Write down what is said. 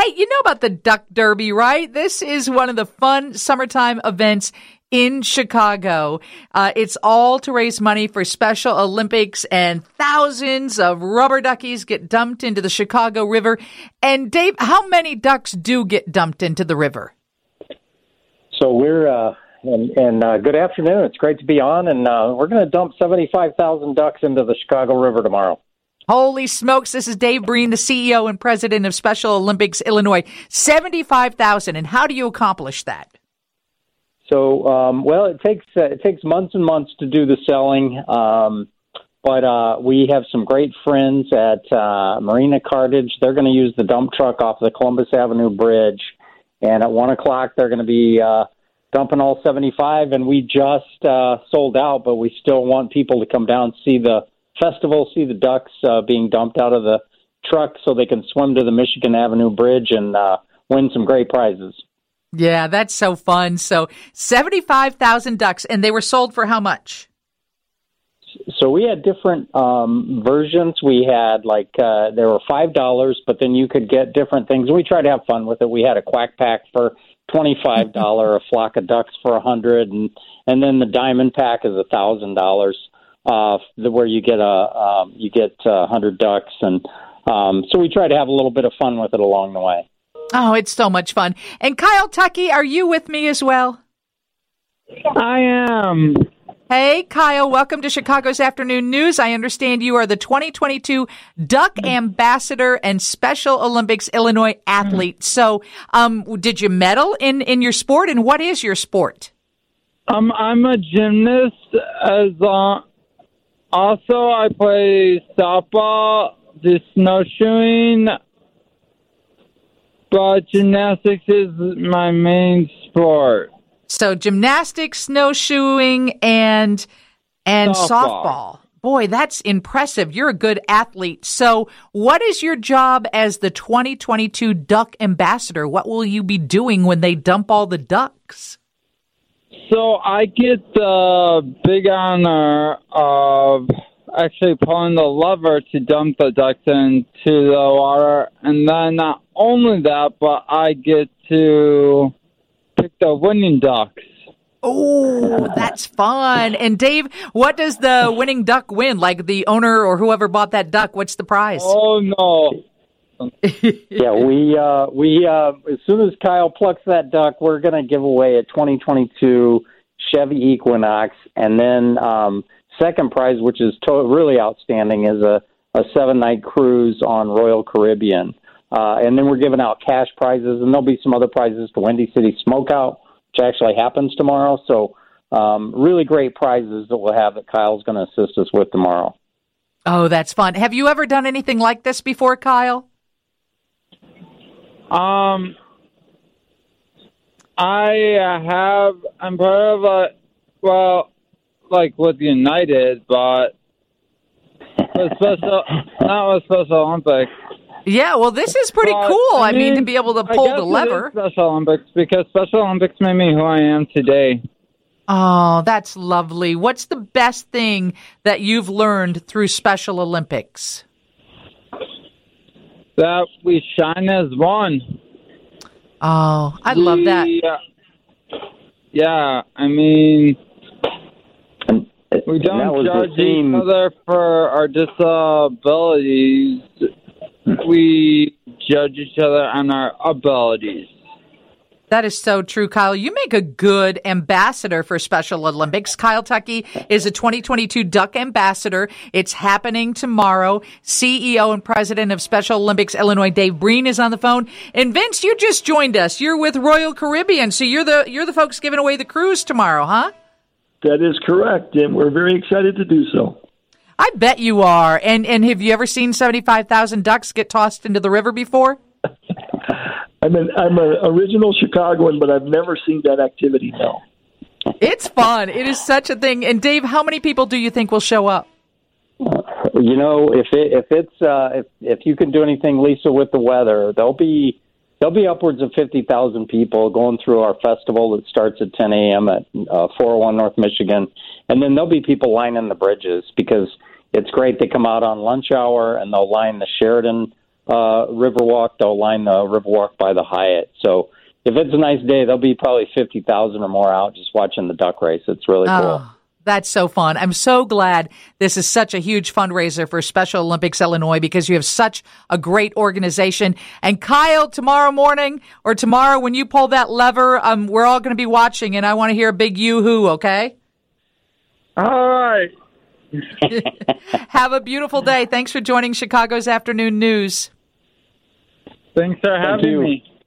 Hey, you know about the Duck Derby, right? This is one of the fun summertime events in Chicago. Uh, it's all to raise money for Special Olympics, and thousands of rubber duckies get dumped into the Chicago River. And Dave, how many ducks do get dumped into the river? So we're uh, and, and uh, good afternoon. It's great to be on, and uh, we're going to dump seventy-five thousand ducks into the Chicago River tomorrow. Holy smokes, this is Dave Breen, the CEO and president of Special Olympics Illinois. 75,000. And how do you accomplish that? So, um, well, it takes uh, it takes months and months to do the selling, um, but uh, we have some great friends at uh, Marina Cartage. They're going to use the dump truck off the Columbus Avenue Bridge, and at one o'clock they're going to be uh, dumping all seventy five. And we just uh, sold out, but we still want people to come down see the festival, see the ducks uh, being dumped out of the truck, so they can swim to the Michigan Avenue Bridge and uh, win some great prizes. Yeah, that's so fun. So 75,000 ducks, and they were sold for how much? So we had different um, versions. We had like uh, there were five dollars, but then you could get different things. We tried to have fun with it. We had a quack pack for twenty five dollar, a flock of ducks for a hundred, and and then the diamond pack is a thousand dollars, uh, where you get a um, you get a hundred ducks, and um, so we try to have a little bit of fun with it along the way. Oh, it's so much fun. And Kyle Tuckey, are you with me as well? I am. Hey, Kyle, welcome to Chicago's Afternoon News. I understand you are the 2022 Duck Ambassador and Special Olympics Illinois athlete. So, um, did you medal in, in your sport, and what is your sport? Um, I'm a gymnast. As uh, also, I play softball, do snowshoeing, but gymnastics is my main sport. So gymnastics, snowshoeing, and and softball. softball. Boy, that's impressive. You're a good athlete. So, what is your job as the 2022 Duck Ambassador? What will you be doing when they dump all the ducks? So, I get the big honor of actually pulling the lever to dump the ducks into the water. And then not only that, but I get to pick the winning ducks. Oh, that's fun. And Dave, what does the winning duck win? Like the owner or whoever bought that duck, what's the prize? Oh no. Yeah, we uh we uh as soon as Kyle plucks that duck, we're going to give away a 2022 Chevy Equinox and then um second prize, which is to- really outstanding, is a, a seven night cruise on Royal Caribbean. Uh, and then we're giving out cash prizes, and there'll be some other prizes to Windy City Smokeout, which actually happens tomorrow. So, um, really great prizes that we'll have that Kyle's going to assist us with tomorrow. Oh, that's fun. Have you ever done anything like this before, Kyle? Um, I have. I'm part of a. Well, like with United, but with special, not with Special Olympics. Yeah, well, this is pretty but, cool. I mean, I mean, to be able to pull the lever. Special Olympics because Special Olympics made me who I am today. Oh, that's lovely. What's the best thing that you've learned through Special Olympics? That we shine as one. Oh, I we, love that. Uh, yeah, I mean, we don't judge each other for our disabilities. We judge each other on our abilities. That is so true, Kyle. You make a good ambassador for Special Olympics. Kyle Tuckey is a 2022 Duck Ambassador. It's happening tomorrow. CEO and President of Special Olympics Illinois, Dave Breen, is on the phone. And Vince, you just joined us. You're with Royal Caribbean, so you're the you're the folks giving away the cruise tomorrow, huh? That is correct, and we're very excited to do so. I bet you are. And and have you ever seen seventy five thousand ducks get tossed into the river before? I'm an I'm an original Chicagoan, but I've never seen that activity. No. It's fun. It is such a thing. And Dave, how many people do you think will show up? You know, if it, if it's uh, if if you can do anything, Lisa, with the weather, there'll be there'll be upwards of 50,000 people going through our festival that starts at 10 a.m. at uh, 401 North Michigan. And then there'll be people lining the bridges because it's great. They come out on lunch hour and they'll line the Sheraton uh, Riverwalk. They'll line the Riverwalk by the Hyatt. So if it's a nice day, there'll be probably fifty thousand or more out just watching the duck race. It's really cool. Oh, that's so fun. I'm so glad this is such a huge fundraiser for Special Olympics Illinois because you have such a great organization. And Kyle, tomorrow morning or tomorrow when you pull that lever, um, we're all going to be watching and I want to hear a big yoo-hoo, okay? All right. Have a beautiful day. Thanks for joining Chicago's Afternoon News. Thanks for having you. me.